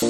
Hello，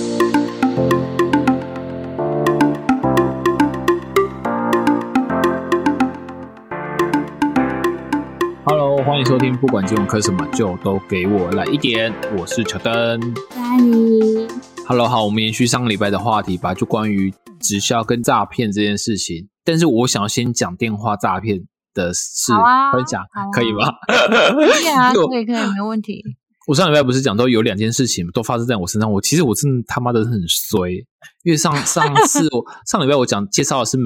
欢迎收听，不管金融科什么，就都给我来一点。我是乔登。欢迎。Hello，好，我们延续上个礼拜的话题吧，就关于直销跟诈骗这件事情。但是我想要先讲电话诈骗的事分享，啊可以吗？可以啊，可以可以，没问题。我上礼拜不是讲到有两件事情都发生在我身上，我其实我真的他妈的很衰，因为上 上次我上礼拜我讲介绍的是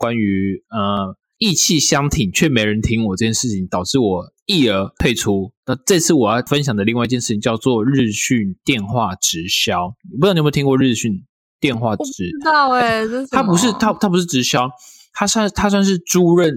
关于呃意气相挺却没人听我这件事情，导致我一而退出。那这次我要分享的另外一件事情叫做日讯电话直销，不知道你有没有听过日讯电话我不直知道哎、这是它不是什么它它不是直销，它算它算是租赁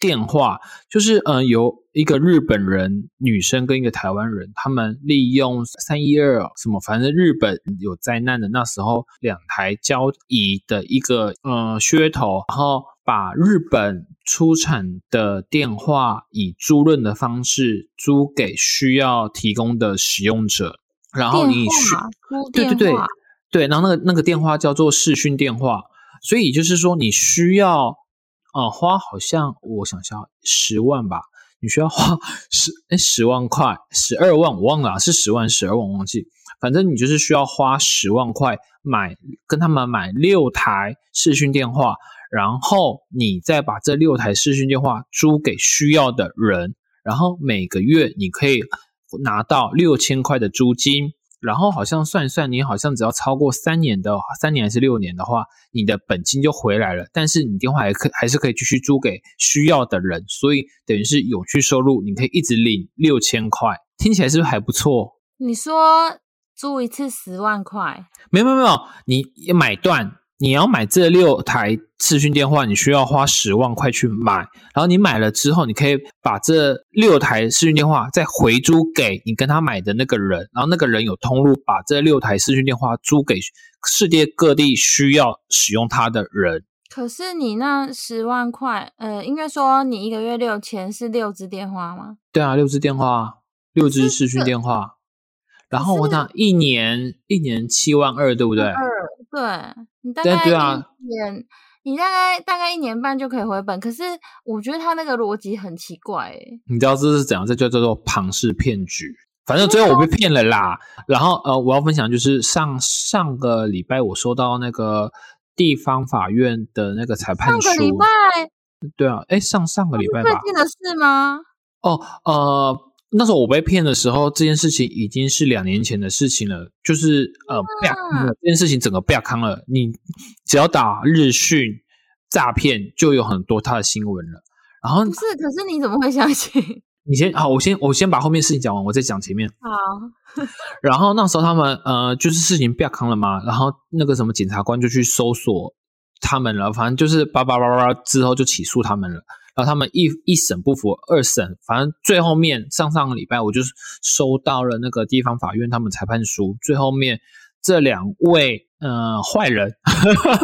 电话，就是呃有一个日本人女生跟一个台湾人，他们利用三一二什么，反正日本有灾难的那时候，两台交易的一个呃噱头，然后把日本出产的电话以租赁的方式租给需要提供的使用者，然后你电需对对对对，然后那个那个电话叫做视讯电话，所以就是说你需要呃花好像我想想十万吧，你需要花 十哎十万块十二万我忘了是十万十二万我忘记，反正你就是需要花十万块买跟他们买六台视讯电话，然后你再把这六台视讯电话租给需要的人，然后每个月你可以拿到六千块的租金。然后好像算一算，你好像只要超过三年的三年还是六年的话，你的本金就回来了。但是你电话还可还是可以继续租给需要的人，所以等于是永续收入，你可以一直领六千块，听起来是不是还不错？你说租一次十万块，没有没有没有，你买断，你要买这六台视讯电话，你需要花十万块去买，然后你买了之后，你可以把这六台视讯电话再回租给你跟他买的那个人，然后那个人有通路把这六台视讯电话租给世界各地需要使用它的人。可是你那十万块，呃，应该说你一个月六千是六支电话吗？对啊，六支电话，六支是视讯这电话，然后我是想一年一年七万二，对不对？二，对你大对概对啊一年，你大概大概一年半就可以回本。可是我觉得他那个逻辑很奇怪、欸，你知道这是怎样？这就叫做庞氏骗局。反正最后我被骗了啦。然后呃，我要分享就是上上个礼拜我收到那个地方法院的那个裁判书。上个礼拜对啊，哎，上上个礼拜吧。最近的事吗？哦，呃，那时候我被骗的时候，这件事情已经是两年前的事情了。就是呃，啊这件事情整个被坑了。你只要打日讯诈骗，就有很多他的新闻了。然后不是，可是你怎么会相信？你先好，我先我先把后面事情讲完，我再讲前面。好，然后那时候他们呃，就是事情被坑了嘛，然后那个什么检察官就去搜索他们了，反正就是叭叭叭叭之后就起诉他们了。然后他们一一审不服，二审，反正最后面上上个礼拜我就收到了那个地方法院他们裁判书，最后面这两位呃坏人，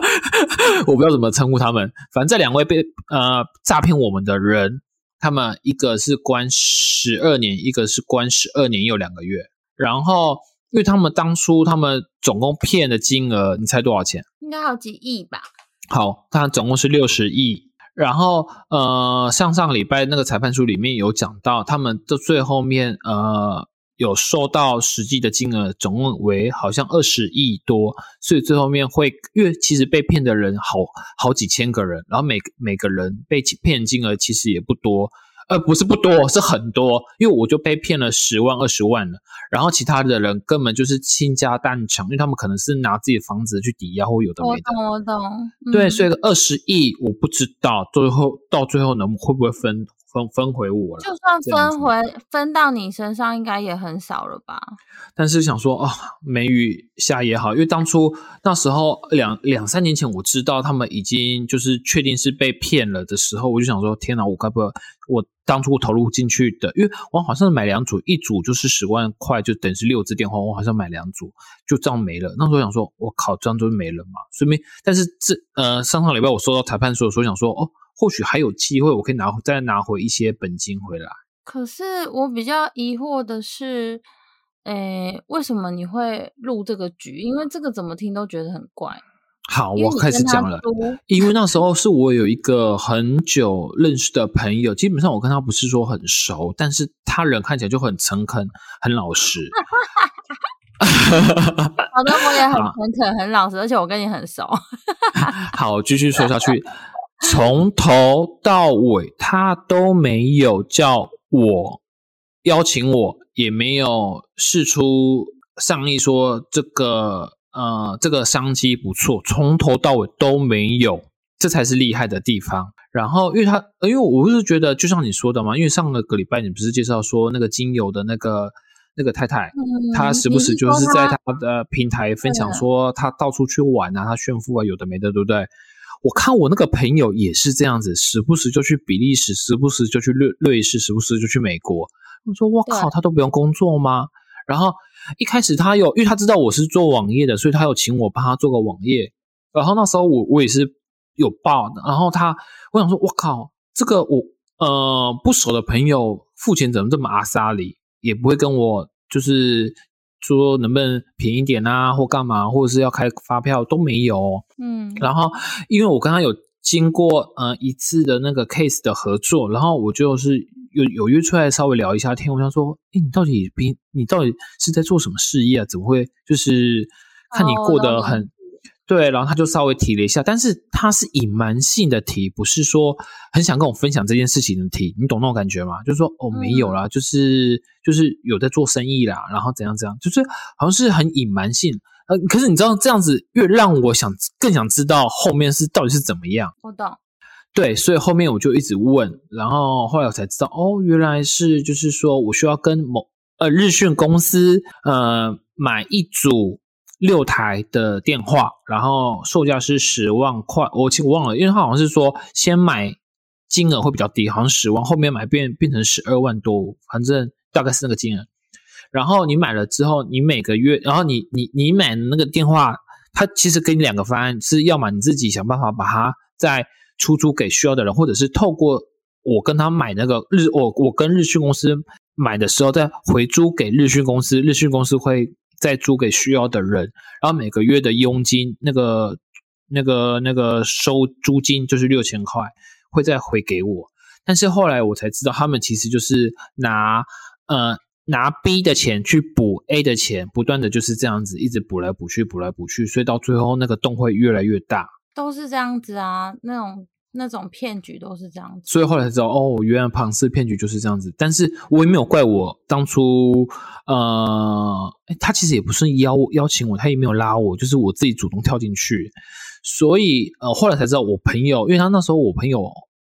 我不知道怎么称呼他们，反正这两位被呃诈骗我们的人，他们一个是关十二年，一个是关十二年又两个月。然后，因为他们当初他们总共骗的金额，你猜多少钱？应该好几亿吧？好，他总共是六十亿。然后，呃，上上礼拜那个裁判书里面有讲到，他们的最后面，呃，有收到实际的金额，总共为好像二十亿多，所以最后面会，因为其实被骗的人好好几千个人，然后每每个人被骗金额其实也不多，呃，不是不多，是很多，因为我就被骗了十万二十万了，然后其他的人根本就是倾家荡产，因为他们可能是拿自己的房子去抵押或有的没的。我懂，我懂。对，嗯所以二十亿我不知道最后到最后能会不会分分分回我了。就算分回分到你身上，应该也很少了吧？但是想说啊，梅雨下也好，因为当初那时候两两三年前我知道他们已经就是确定是被骗了的时候，我就想说，天哪，我该不会我当初投入进去的，因为我好像买两组，一组就是十万块，就等于是六支电话，我好像买两组，就这样没了。那时候想说，我靠，这样就没了嘛？顺便，但是这呃上上礼拜我收到裁判书的时候，想说哦，或许还有机会，我可以拿再拿回一些本金回来。可是我比较疑惑的是，诶，为什么你会入这个局？因为这个怎么听都觉得很怪。好，我开始讲了。因为那时候是我有一个很久认识的朋友，基本上我跟他不是说很熟，但是他人看起来就很诚恳、很老实。好的，我也很好诚恳、很老实，而且我跟你很熟。好，继续说下去，从头到尾他都没有叫我邀请我，也没有试出上意说这个呃这个商机不错，从头到尾都没有，这才是厉害的地方。然后，因为他，呃因为我是觉得，就像你说的嘛，因为上个个礼拜你不是介绍说那个精油的那个那个太太，她时不时就是在她的平台分享说她到处去玩啊，她炫富啊，有的没的，对不对？我看我那个朋友也是这样子，时不时就去比利时，时不时就去瑞瑞士，时不时就去美国。我说我靠，他都不用工作吗？然后一开始他有，因为他知道我是做网页的，所以他有请我帮他做个网页。然后那时候我我也是有报的，然后他我想说，我靠，这个我呃不熟的朋友付钱怎么这么阿萨里，也不会跟我就是说能不能便宜点啊，或干嘛，或者是要开发票都没有哦。嗯，然后因为我跟他有经过呃一次的那个 case 的合作，然后我就是有有约出来稍微聊一下天，我想说，哎，你到底平你到底是在做什么事业啊？怎么会就是看你哦过得很、对，然后他就稍微提了一下，但是他是隐瞒性的提，不是说很想跟我分享这件事情的提，你懂那种感觉吗？就是说哦没有啦，就是就是有在做生意啦，然后怎样怎样，就是好像是很隐瞒性。呃，可是你知道这样子越让我想更想知道后面是到底是怎么样。我懂。对，所以后面我就一直问，然后后来我才知道，哦，原来是就是说我需要跟某呃日讯公司呃买一组六台的电话，然后售价是十万块，我其实我忘了，因为他好像是说先买金额会比较低，好像十万，后面买变变成十二万多，反正大概是那个金额。然后你买了之后，你每个月，然后你你你买那个电话，他其实给你两个方案，是要么你自己想办法把它再出租给需要的人，或者是透过我跟他买那个日，我我跟日讯公司买的时候再回租给日讯公司，日讯公司会再租给需要的人，然后每个月的佣金那个那个那个收租金就是六千块，会再回给我。但是后来我才知道，他们其实就是拿呃拿 B 的钱去补 A 的钱，不断的就是这样子，一直补来补去，补来补去，所以到最后那个洞会越来越大。都是这样子啊，那种那种骗局都是这样子。所以后来才知道，哦，原来庞氏骗局就是这样子。但是我也没有怪我当初，呃，诶他其实也不是邀邀请我，他也没有拉我，就是我自己主动跳进去。所以呃，后来才知道我朋友，因为他那时候我朋友，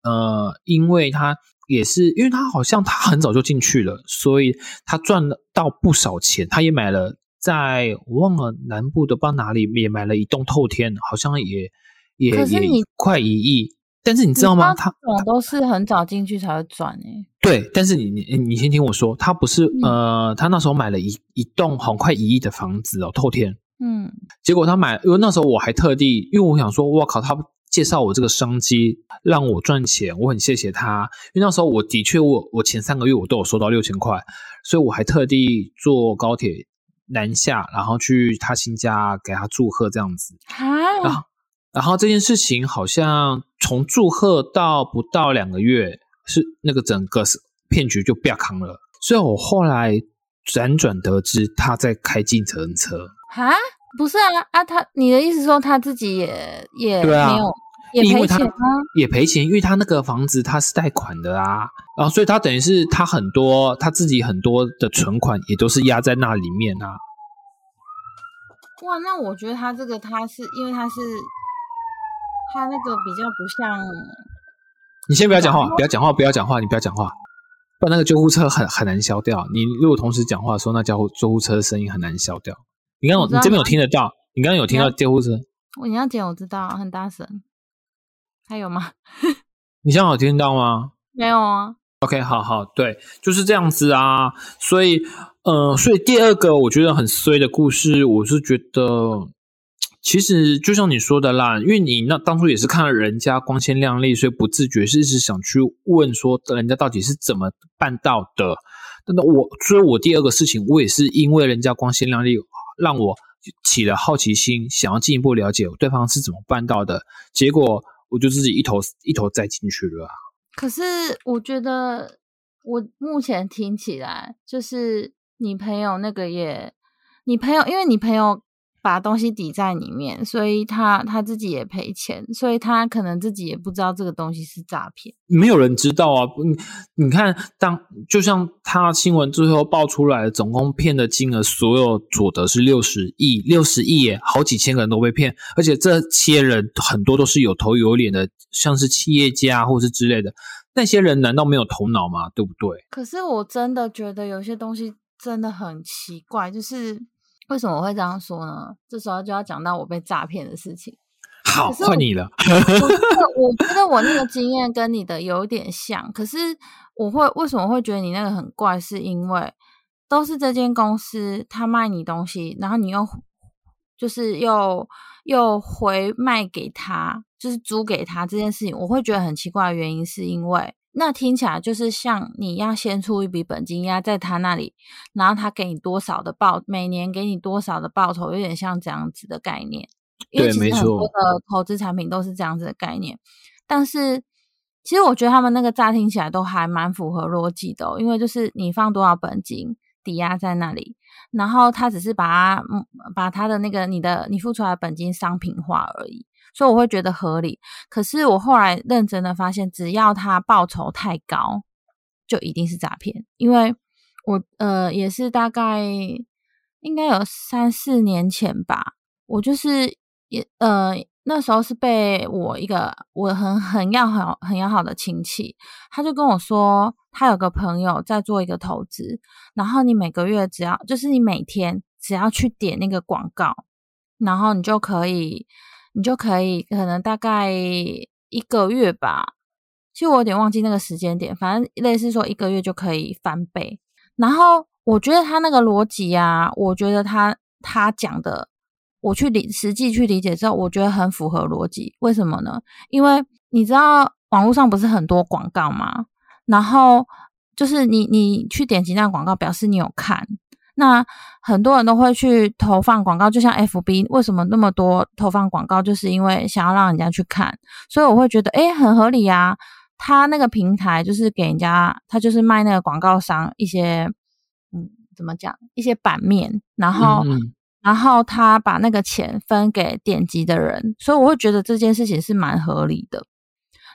呃，因为他也是，因为他好像他很早就进去了，所以他赚了到不少钱，他也买了在我忘了南部的不知道哪里也买了一栋透天，好像也也也快一亿。但是你知道吗？他这种都是很早进去才会转诶、对，但是你你你先听我说，他不是、嗯呃，他那时候买了一一栋很快一亿的房子哦，透天。嗯，结果他买，因为那时候我还特地，因为我想说，哇靠，他介绍我这个商机让我赚钱，我很谢谢他。因为那时候我的确我我前三个月我都有收到六千块，所以我还特地坐高铁南下，然后去他新家给他祝贺这样子。然，后然后这件事情好像从祝贺到不到两个月，是那个整个是骗局就变康了。所以我后来辗转得知他在开计程车。哈，不是啊啊，他你的意思说他自己也也没有也赔钱吗？也赔钱，因为他那个房子他是贷款的啊，然后所以他等于是他很多他自己很多的存款也都是压在那里面啊。哇，那我觉得他这个他是因为他是他那个比较不像，你先不要讲话，不要讲话，不要讲话，你不要讲话，不然那个救护车很很难消掉。你如果同时讲话的时候，那救护救护车的声音很难消掉。你刚你这边有听得到？你刚刚有听到救护车？你要剪我知道很大声，还有吗？你现在有听到吗？没有啊，OK，好好，对，就是这样子啊。所以，呃，所以第二个我觉得很衰的故事，我是觉得，其实就像你说的啦，因为你那当初也是看了人家光鲜亮丽，所以不自觉是一直想去问说，人家到底是怎么办到的。那我所以，我第二个事情，我也是因为人家光鲜亮丽，让我起了好奇心，想要进一步了解对方是怎么办到的。结果我就自己一头一头栽进去了。可是我觉得，我目前听起来，就是你朋友那个也，你朋友，因为你朋友。把东西抵在里面，所以他他自己也赔钱，所以他可能自己也不知道这个东西是诈骗。没有人知道啊！你你看，当就像他新闻最后爆出来，总共骗的金额，所有所得是六十亿，六十亿耶，好几千个人都被骗，而且这些人很多都是有头有脸的，像是企业家或是之类的。那些人难道没有头脑吗？对不对？可是我真的觉得有些东西真的很奇怪，就是。为什么我会这样说呢？这时候就要讲到我被诈骗的事情。好，换你了。我觉得我那个经验跟你的有点像，可是我会为什么会觉得你那个很怪？是因为都是这间公司他卖你东西，然后你又就是又又回卖给他，就是租给他这件事情，我会觉得很奇怪的原因是因为。那听起来就是像你要先出一笔本金压在他那里，然后他给你多少的报，每年给你多少的报酬，有点像这样子的概念。对，没错。很多的投资产品都是这样子的概念，但是其实我觉得他们那个乍听起来都还蛮符合逻辑的，因为就是你放多少本金抵押在那里，然后他只是把它把他的那个你的你付出来的本金商品化而已。所以我会觉得合理，可是我后来认真的发现，只要他报酬太高，就一定是诈骗。因为我呃也是大概应该有三四年前吧，我就是也呃那时候是被我一个我很很要好很要好的亲戚，他就跟我说，他有个朋友在做一个投资，然后你每个月只要就是你每天只要去点那个广告，然后你就可以。你就可以可能大概一个月吧，其实我有点忘记那个时间点，反正类似说一个月就可以翻倍。然后我觉得他那个逻辑啊，我觉得他他讲的，我去理实际去理解之后，我觉得很符合逻辑。为什么呢？因为你知道网络上不是很多广告吗？然后就是你你去点击那个广告，表示你有看。那很多人都会去投放广告，就像 FB，为什么那么多投放广告？就是因为想要让人家去看，所以我会觉得，哎，很合理啊。他那个平台就是给人家，他就是卖那个广告商一些，嗯，怎么讲？一些版面，然后，然后他把那个钱分给点击的人，所以我会觉得这件事情是蛮合理的。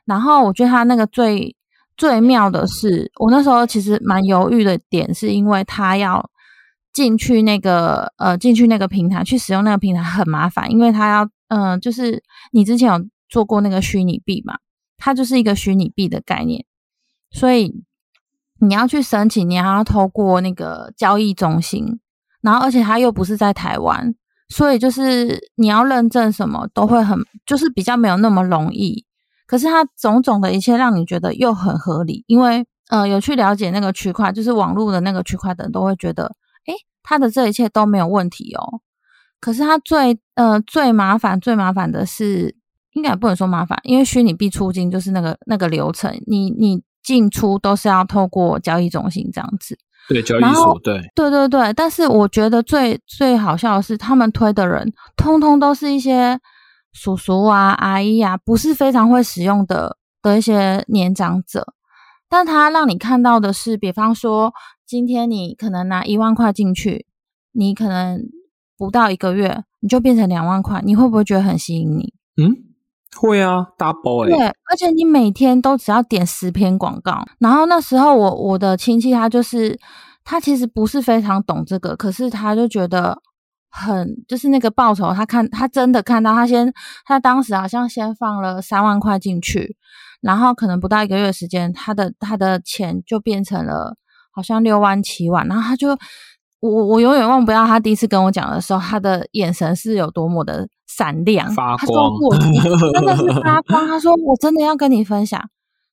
然后我觉得他那个最最妙的是，我那时候其实蛮犹豫的点，是因为他要。进去那个呃，进去那个平台去使用那个平台很麻烦，因为它要嗯，就是你之前有做过那个虚拟币嘛，它就是一个虚拟币的概念，所以你要去申请，你还要透过那个交易中心，然后而且它又不是在台湾，所以就是你要认证什么都会很，就是比较没有那么容易。可是它种种的一切让你觉得又很合理，因为呃，有去了解那个区块，就是网络的那个区块的人都会觉得。他的这一切都没有问题哦，可是他最呃最麻烦最麻烦的是，应该不能说麻烦，因为虚拟币出金就是那个那个流程，你你进出都是要透过交易中心这样子。对，交易所对对对对。但是我觉得最最好笑的是，他们推的人通通都是一些叔叔啊阿姨啊，不是非常会使用的的一些年长者，但他让你看到的是，比方说。今天你可能拿一万块进去，你可能不到一个月你就变成两万块，你会不会觉得很吸引你？嗯，会啊，double 哎。对，而且你每天都只要点十篇广告，然后那时候我我的亲戚他就是他其实不是非常懂这个，可是他就觉得很就是那个报酬，他看他真的看到他先他当时好像先放了三万块进去，然后可能不到一个月时间，他的他的钱就变成了。好像六万七万，然后他就我我永远忘不掉他第一次跟我讲的时候，他的眼神是有多么的闪亮，发光，真的是发光。他说我真的要跟你分享，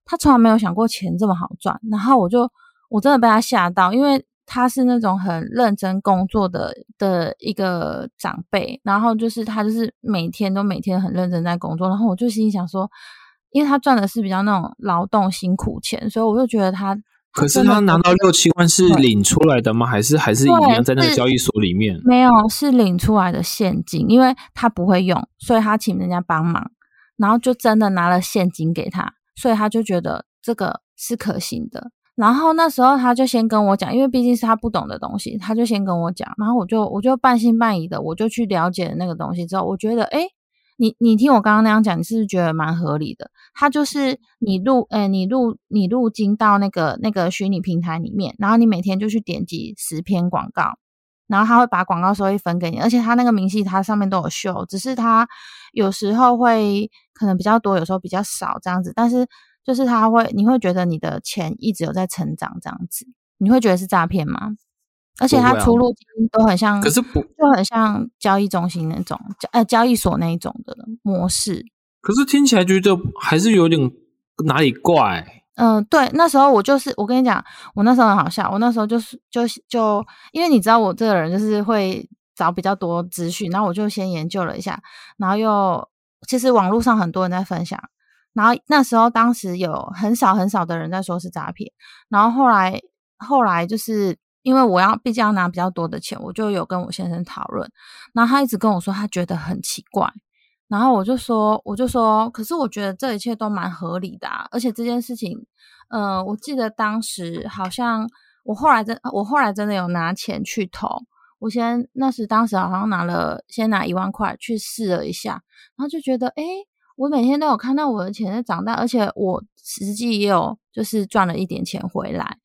他从来没有想过钱这么好赚。然后我就我真的被他吓到，因为他是那种很认真工作的的一个长辈，然后就是他就是每天都每天很认真在工作，然后我就心想说，因为他赚的是比较那种劳动辛苦钱，所以我就觉得他。可是他拿到六七万是领出来的吗？还是还是一样在那个交易所里面？没有，是领出来的现金，因为他不会用，所以他请人家帮忙，然后就真的拿了现金给他，所以他就觉得这个是可行的。然后那时候他就先跟我讲，因为毕竟是他不懂的东西，他就先跟我讲，然后我就我就半信半疑的，我就去了解那个东西之后，我觉得诶你你听我刚刚那样讲，你是不是觉得蛮合理的？它就是你入，呃，你入你入金到那个那个虚拟平台里面，然后你每天就去点击十篇广告，然后他会把广告收益分给你，而且他那个明细它上面都有秀，只是他有时候会可能比较多，有时候比较少这样子，但是就是他会你会觉得你的钱一直有在成长这样子，你会觉得是诈骗吗？而且它出入金都很像，可是不就很像交易中心那种交呃交易所那一种的模式。可是听起来觉得还是有点哪里怪。嗯，对，那时候我就是我跟你讲，我那时候很好笑，我那时候就是就就因为你知道我这个人就是会找比较多资讯，然后我就先研究了一下，然后又其实网络上很多人在分享，然后那时候当时有很少很少的人在说是诈骗，然后后来后来就是。因为我要毕竟要拿比较多的钱，我就有跟我先生讨论，然后他一直跟我说他觉得很奇怪，然后我就说我就说，可是我觉得这一切都蛮合理的，啊而且这件事情，呃，我记得当时好像我后来真我后来真的有拿钱去投，我先那时当时好像拿了先拿一万块去试了一下，然后就觉得，哎，我每天都有看到我的钱在长大，而且我实际也有就是赚了一点钱回来，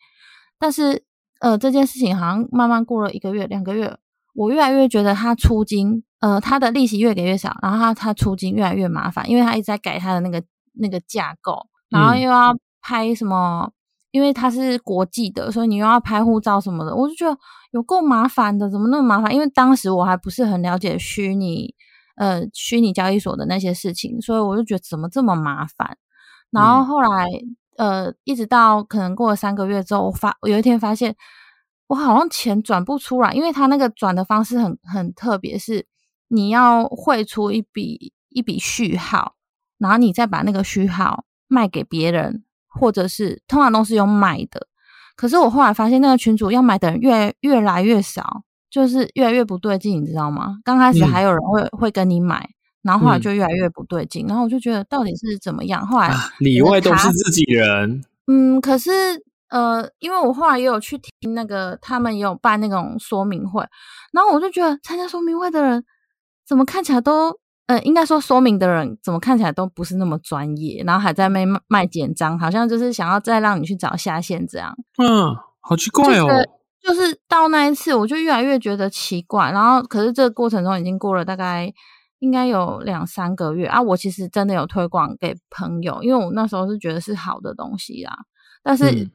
但是。呃，这件事情好像慢慢过了一个月、两个月，我越来越觉得他出金，呃，他的利息越给越少，然后他他出金越来越麻烦，因为他一直在改他的那个那个架构，然后又要拍什么，因为他是国际的，所以你又要拍护照什么的，我就觉得有够麻烦的，怎么那么麻烦？因为当时我还不是很了解虚拟呃虚拟交易所的那些事情，所以我就觉得怎么这么麻烦？然后后来。呃，一直到可能过了三个月之后，我发我有一天发现，我好像钱转不出来，因为他那个转的方式很很特别，是你要汇出一笔一笔序号，然后你再把那个序号卖给别人，或者是通常都是用卖的。可是我后来发现，那个群主要买的人越越来越少，就是越来越不对劲，你知道吗？刚开始还有人会会跟你买。然后后来就越来越不对劲，然后我就觉得到底是怎么样？后来里外都是自己人。嗯，可是呃，因为我后来也有去听那个，他们也有办那种说明会，然后我就觉得参加说明会的人怎么看起来都呃，应该说说明的人怎么看起来都不是那么专业，然后还在卖卖简章，好像就是想要再让你去找下线这样。嗯，好奇怪哦。就是到那一次，我就越来越觉得奇怪，然后可是这个过程中已经过了大概。应该有两三个月啊！我其实真的有推广给朋友，因为我那时候是觉得是好的东西啦。但是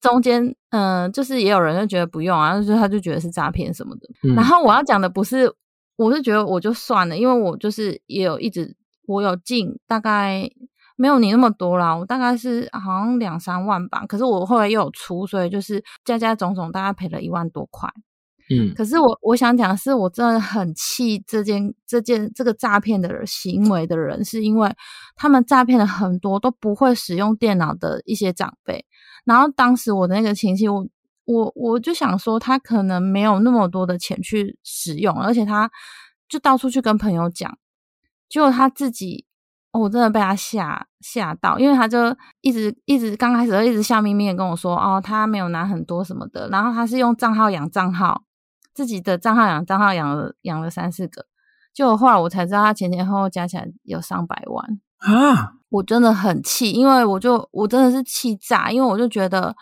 中间，嗯，就是也有人就觉得不用啊，就是他就觉得是诈骗什么的。然后我要讲的不是，我是觉得我就算了，因为我就是也有一直我有进，大概没有你那么多啦，我大概是好像两三万吧。可是我后来又有出，所以就是加加总总大概赔了一万多块。嗯，可是我我想讲的是，我真的很气这件这件这个诈骗的行为的人，是因为他们诈骗了很多都不会使用电脑的一些长辈。然后当时我的那个亲戚，我我我就想说，他可能没有那么多的钱去使用，而且他就到处去跟朋友讲，结果他自己，我真的被他吓吓到，因为他就一直一直刚开始一直笑眯眯的跟我说，哦，他没有拿很多什么的，然后他是用账号养账号。自己的账号养账号养了养了三四个，就后来我才知道他前前后后加起来有上百万啊！我真的很气，因为我就我真的是气炸，因为我就觉得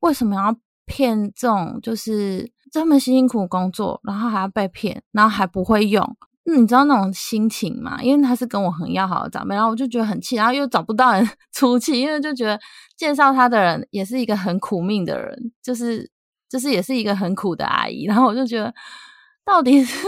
为什么要骗这种就是这么辛辛苦苦工作，然后还要被骗，然后还不会用，你知道那种心情吗？因为他是跟我很要好的长辈，然后我就觉得很气，然后又找不到人 出气，因为就觉得介绍他的人也是一个很苦命的人，就是。就是也是一个很苦的阿姨，然后我就觉得，到底是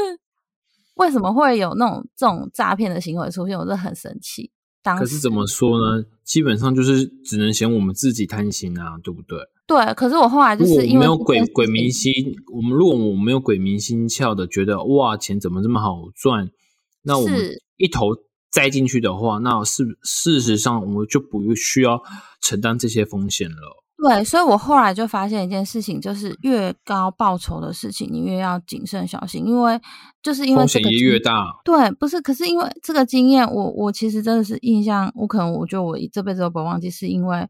为什么会有那种这种诈骗的行为出现？我就很生气。可是怎么说呢？基本上就是只能嫌我们自己贪心啊，对不对？对。可是我后来就是因为没有鬼鬼迷心，我们如果我们没有鬼迷心窍的觉得哇钱怎么这么好赚，那我们一头栽进去的话，那是事实上我们就不需要承担这些风险了。对，所以我后来就发现一件事情，就是越高报酬的事情，你越要谨慎小心，因为就是因为风险也这个经越大。对，不是，可是因为这个经验，我我其实真的是印象，我可能我觉得我这辈子都不会忘记，是因为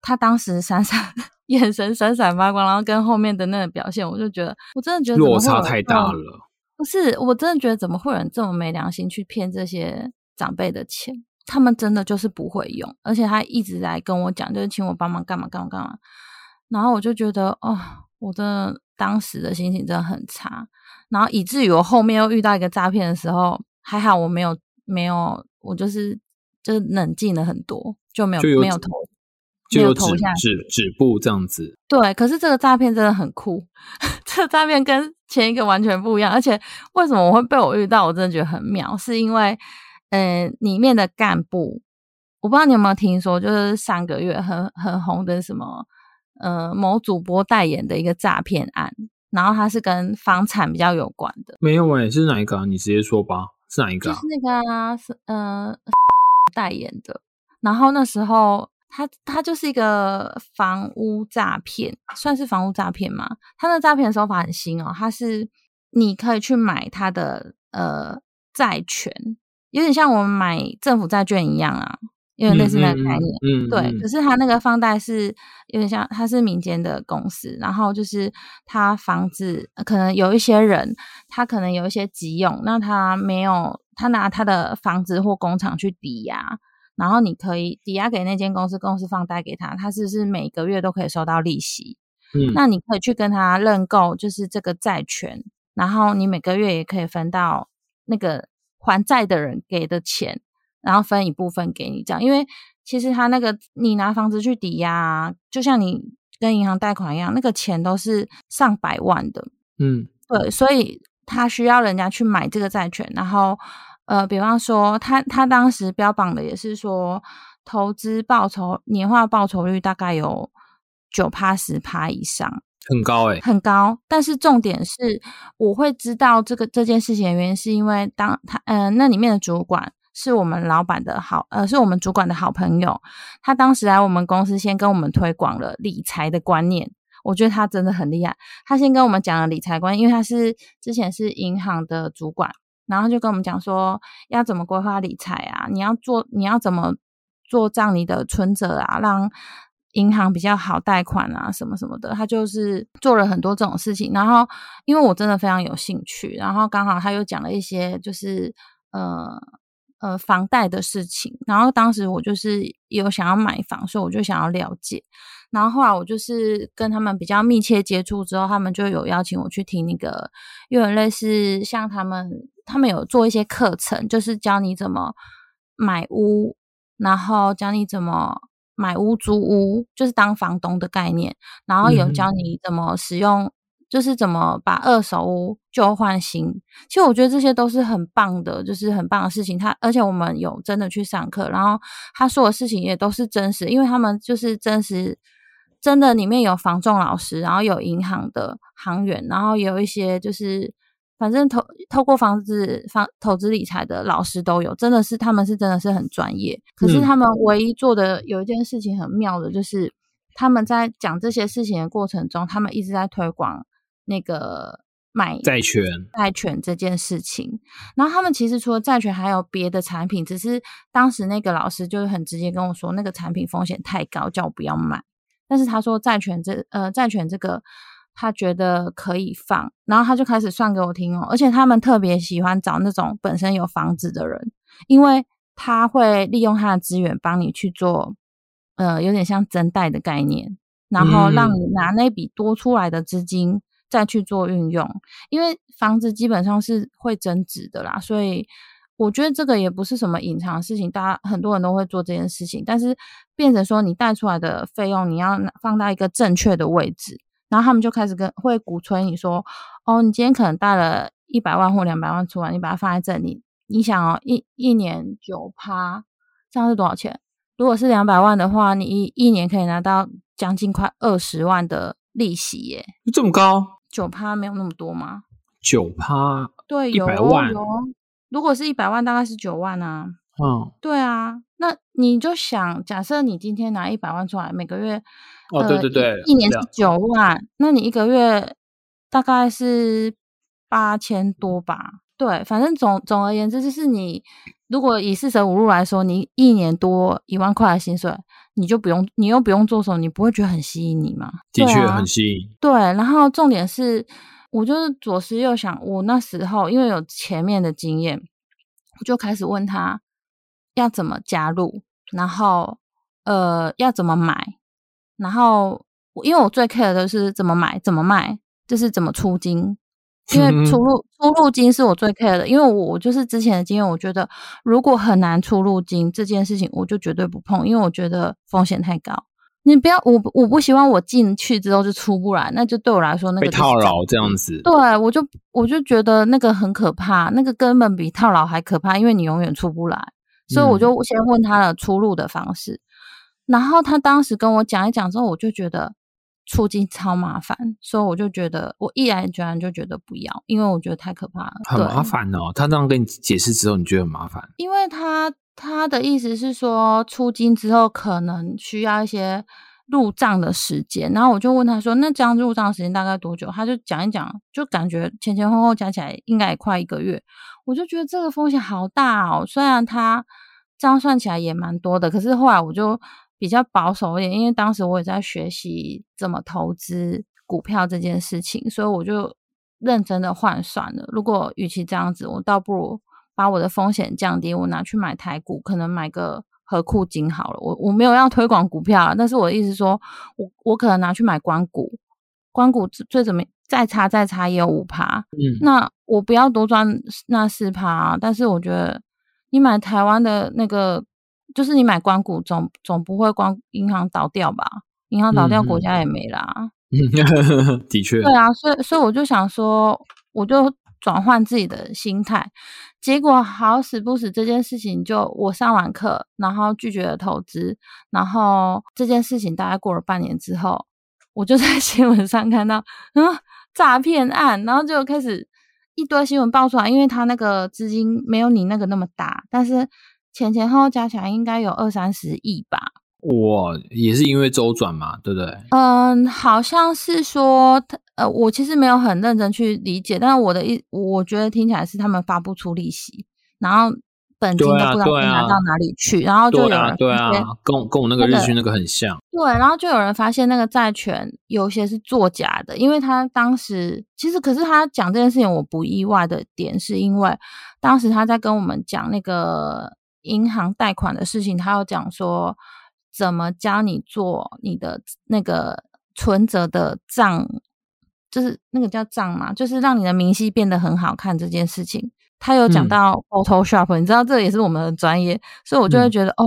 他当时闪闪 眼神闪闪发光，然后跟后面的那个表现，我就觉得我真的觉得落差太大了。不是，我真的觉得怎么会有人这么没良心去骗这些长辈的钱？他们真的就是不会用，而且他一直在跟我讲，就是请我帮忙干嘛干嘛干嘛。然后我就觉得，哦，我的当时的心情真的很差，然后以至于我后面又遇到一个诈骗的时候，还好我没有没有，我就是就是冷静了很多，就没有没有投就有止止止步这样子，对，可是这个诈骗真的很酷，这个诈骗跟前一个完全不一样，而且为什么我会被我遇到，我真的觉得很妙，是因为呃里面的干部，我不知道你有没有听说，就是上个月很很红的什么呃某主播代言的一个诈骗案，然后它是跟房产比较有关的，没有哎、是哪一个啊？你直接说吧，是哪一个啊就是？那个啊是呃代言的，然后那时候他他就是一个房屋诈骗，算是房屋诈骗吗？他那诈骗的手法很新哦，他是你可以去买他的呃债权，有点像我们买政府债券一样啊，有点类似那个概念。嗯，嗯对，嗯可是他那个放贷是有点像，他是民间的公司，然后就是他房子呃可能有一些人，他可能有一些急用，那他没有，他拿他的房子或工厂去抵押，然后你可以抵押给那间公司，公司放贷给他，他是不是每个月都可以收到利息？嗯那你可以去跟他认购，就是这个债权，然后你每个月也可以分到那个还债的人给的钱，然后分一部分给你，这样。因为其实他那个你拿房子去抵押、啊，就像你跟银行贷款一样，那个钱都是上百万的，嗯对，所以他需要人家去买这个债权，然后呃，比方说他他当时标榜的也是说，投资报酬年化报酬率大概有九趴十趴以上，很高诶、很高。但是重点是，我会知道这个这件事情的原因，是因为当他呃那里面的主管。是我们老板的好，呃，是我们主管的好朋友。他当时来我们公司，先跟我们推广了理财的观念。我觉得他真的很厉害。他先跟我们讲了理财观念，因为他是之前是银行的主管，然后就跟我们讲说要怎么规划理财啊，你要做你要怎么做账你的存折啊，让银行比较好贷款啊，什么什么的。他就是做了很多这种事情。然后因为我真的非常有兴趣，然后刚好他又讲了一些就是呃。呃，房贷的事情，然后当时我就是有想要买房，所以我就想要了解。然后后来我就是跟他们比较密切接触之后，他们就有邀请我去听那个，有点类似像他们，他们有做一些课程，就是教你怎么买屋，然后教你怎么买屋租屋，就是当房东的概念，然后有嗯教你怎么使用。就是怎么把二手屋旧换新，其实我觉得这些都是很棒的，就是很棒的事情。他而且我们有真的去上课，然后他说的事情也都是真实，因为他们就是真实真的里面有房仲老师，然后有银行的行员，然后有一些就是反正投透过房子房投资理财的老师都有，真的是他们是真的是很专业。可是嗯他们唯一做的有一件事情很妙的，就是他们在讲这些事情的过程中，他们一直在推广。那个买债权，债权这件事情，然后他们其实除了债权，还有别的产品，只是当时那个老师就是很直接跟我说，那个产品风险太高，叫我不要买。但是他说债权这呃债权这个，他觉得可以放，然后他就开始算给我听哦，而且他们特别喜欢找那种本身有房子的人，因为他会利用他的资源帮你去做，呃，有点像增贷的概念，然后让你拿那笔多出来的资金。再去做运用，因为房子基本上是会增值的啦，所以我觉得这个也不是什么隐藏的事情，大家很多人都会做这件事情，但是变成说你贷出来的费用你要放到一个正确的位置，然后他们就开始跟会鼓吹你说，哦，你今天可能贷了一百万或两百万出来，你把它放在这里，你想哦，一一年九趴，这样是多少钱？如果是两百万的话，你一一年可以拿到将近快二十万的利息耶，这么高？九趴没有那么多吗？九趴，对，有100万有。如果是一百万，大概是九万啊。嗯，对啊，那你就想，假设你今天拿一百万出来，每个月，哦，对对对，一年是九万，那你一个月大概是八千多吧？对，反正总总而言之，就是你如果以四舍五入来说，你一年多一万块的薪水，你就不用，你又不用做什么，你不会觉得很吸引你吗？的确很吸引。对，然后重点是，我就是左思右想，我那时候因为有前面的经验，我就开始问他要怎么加入，然后呃要怎么买，然后因为我最 care 的是怎么买、怎么卖，就是怎么出金。因为出入出入金是我最 care 的，因为我就是之前的经验，我觉得如果很难出入金这件事情，我就绝对不碰，因为我觉得风险太高。你不要我我不希望我进去之后就出不来，那就对我来说那个被套牢这样子。对，我就我就觉得那个很可怕，那个根本比套牢还可怕，因为你永远出不来。所以我就先问他的出入的方式，然后他当时跟我讲一讲之后，我就觉得。出金超麻烦，所以我就觉得我毅然决然就觉得不要，因为我觉得太可怕了，很麻烦哦。他这样跟你解释之后，你觉得很麻烦？因为他他的意思是说，出金之后可能需要一些入账的时间，然后我就问他说：“那这样入账时间大概多久？”他就讲一讲，就感觉前前后后加起来应该也快一个月。我就觉得这个风险好大哦，虽然他这样算起来也蛮多的，可是后来我就。比较保守一点，因为当时我也在学习怎么投资股票这件事情，所以我就认真的换算了。如果与其这样子，我倒不如把我的风险降低，我拿去买台股，可能买个和库金好了。我我没有要推广股票，但是我的意思说，我我可能拿去买关股，关股最怎么再差再差也有五趴，嗯，那我不要多赚那四趴，啊但是我觉得你买台湾的那个。就是你买关股总总不会光银行倒掉吧？银行倒掉，国家也没啦。的确，对啊，所以所以我就想说，我就转换自己的心态。结果好死不死，这件事情就我上完课，然后拒绝了投资，然后这件事情大概过了半年之后，我就在 新闻上看到，嗯，诈骗案，然后就开始一堆新闻爆出来，因为他那个资金没有你那个那么大，但是。前前后后加起来应该有二三十亿吧。哇，也是因为周转嘛，对不对？嗯，好像是说，呃，我其实没有很认真去理解，但是我的意，我觉得听起来是他们发不出利息，然后本金都不知道拿到哪里去，然后就有人对啊，跟跟我那个日剧那个很像。对，然后就有人发现那个债权有些是作假的，因为他当时其实，可是他讲这件事情我不意外的点，是因为当时他在跟我们讲那个。银行贷款的事情，他有讲说怎么教你做你的那个存折的账，就是那个叫账嘛，就是让你的明细变得很好看这件事情。他有讲到 Photoshop，你知道这也是我们的专业，所以我就会觉得哦，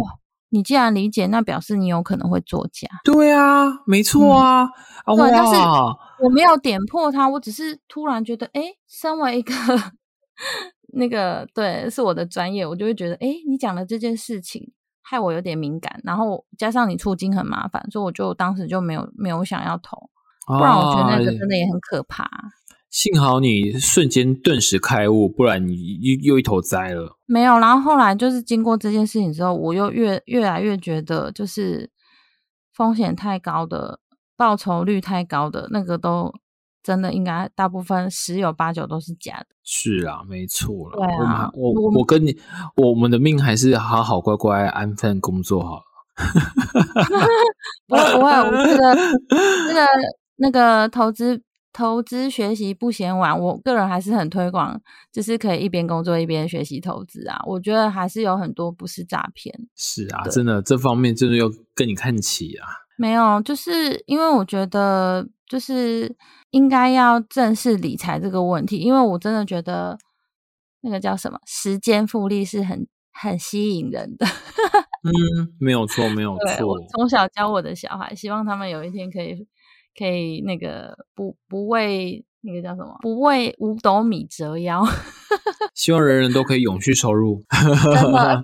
你既然理解，那表示你有可能会作假。对啊，没错啊。对，但是我没有点破他，我只是突然觉得，哎，身为一个。那个对，是我的专业，我就会觉得，哎，你讲的这件事情害我有点敏感，然后加上你出金很麻烦，所以我就当时就没有没有想要投，不然我觉得那个真的也很可怕。幸好你瞬间顿时开悟，不然你又又一头栽了。没有，然后后来就是经过这件事情之后，我又越越来越觉得，就是风险太高的，报酬率太高的那个都。真的应该大部分十有八九都是假的。是啊，没错了。对啊，我我跟你，我们的命还是好好乖乖安分工作好了。不会不会，我觉得那个那个投资投资学习不嫌晚。我个人还是很推广，就是可以一边工作一边学习投资啊。我觉得还是有很多不是诈骗。是啊，真的这方面真的要跟你看齐啊。没有，就是因为我觉得就是应该要正视理财这个问题，因为我真的觉得那个叫什么时间复利是很很吸引人的。嗯，没有错，没有 错。从小教我的小孩，希望他们有一天可以可以那个不不为那个叫什么？不为五斗米折腰。希望人人都可以永续收入。真的，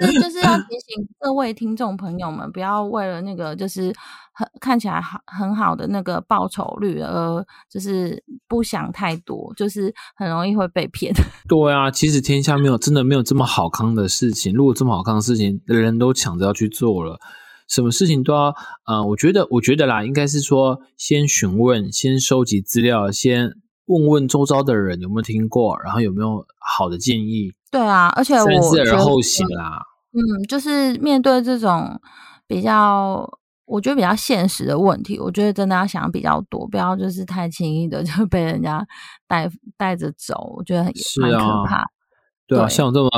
可是就是要提醒各位听众朋友们，不要为了那个就是很看起来好很好的那个报酬率而就是不想太多，就是很容易会被骗。对啊，其实天下没有真的没有这么好康的事情。如果这么好康的事情，人人都抢着要去做了，什么事情都要呃，我觉得我觉得啦，应该是说先询问，先收集资料，先。问问周遭的人有没有听过，然后有没有好的建议？对啊，而且我三思而后行啦。嗯，就是面对这种比较，我觉得比较现实的问题，我觉得真的要想比较多，不要就是太轻易的 就被人家带带着走，我觉得很蛮可怕。对啊，像我这么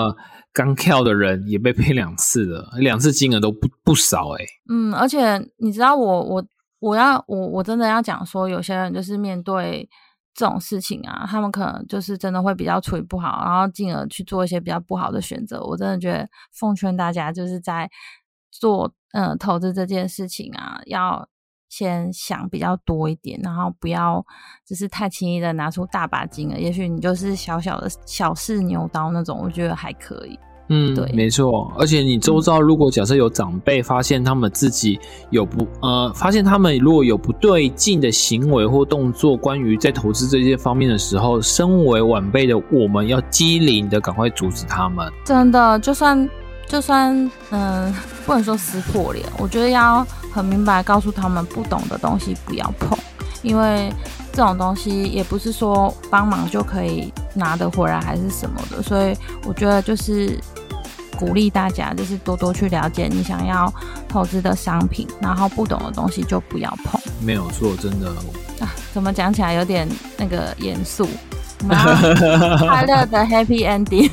刚跳的人也被骗两次了，两次金额都不不少哎。嗯，而且你知道，我我我要我我真的要讲说，有些人就是面对。这种事情啊，他们可能就是真的会比较处理不好，然后进而去做一些比较不好的选择。我真的觉得奉劝大家，就是在做嗯投资这件事情啊，要先想比较多一点，然后不要就是太轻易的拿出大把金额。也许你就是小小的小试牛刀那种，我觉得还可以。嗯，对，没错。而且你周遭如果假设有长辈发现他们自己有不呃，发现他们如果有不对劲的行为或动作，关于在投资这些方面的时候，身为晚辈的我们要机灵的赶快阻止他们。真的，就算就算嗯，不能说撕破脸，我觉得要很明白告诉他们，不懂的东西不要碰，因为这种东西也不是说帮忙就可以拿得回来还是什么的，所以我觉得就是。鼓励大家就是多多去了解你想要投资的商品，然后不懂的东西就不要碰。没有错，真的啊，怎么讲起来有点那个严肃？快乐的 Happy Ending。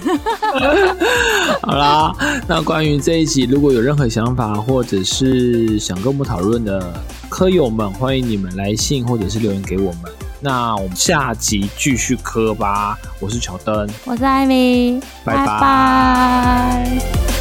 好啦，那关于这一集，如果有任何想法或者是想跟我们讨论的科友们，欢迎你们来信或者是留言给我们。那我们下集继续磕吧。我是乔登，我是艾米，拜拜。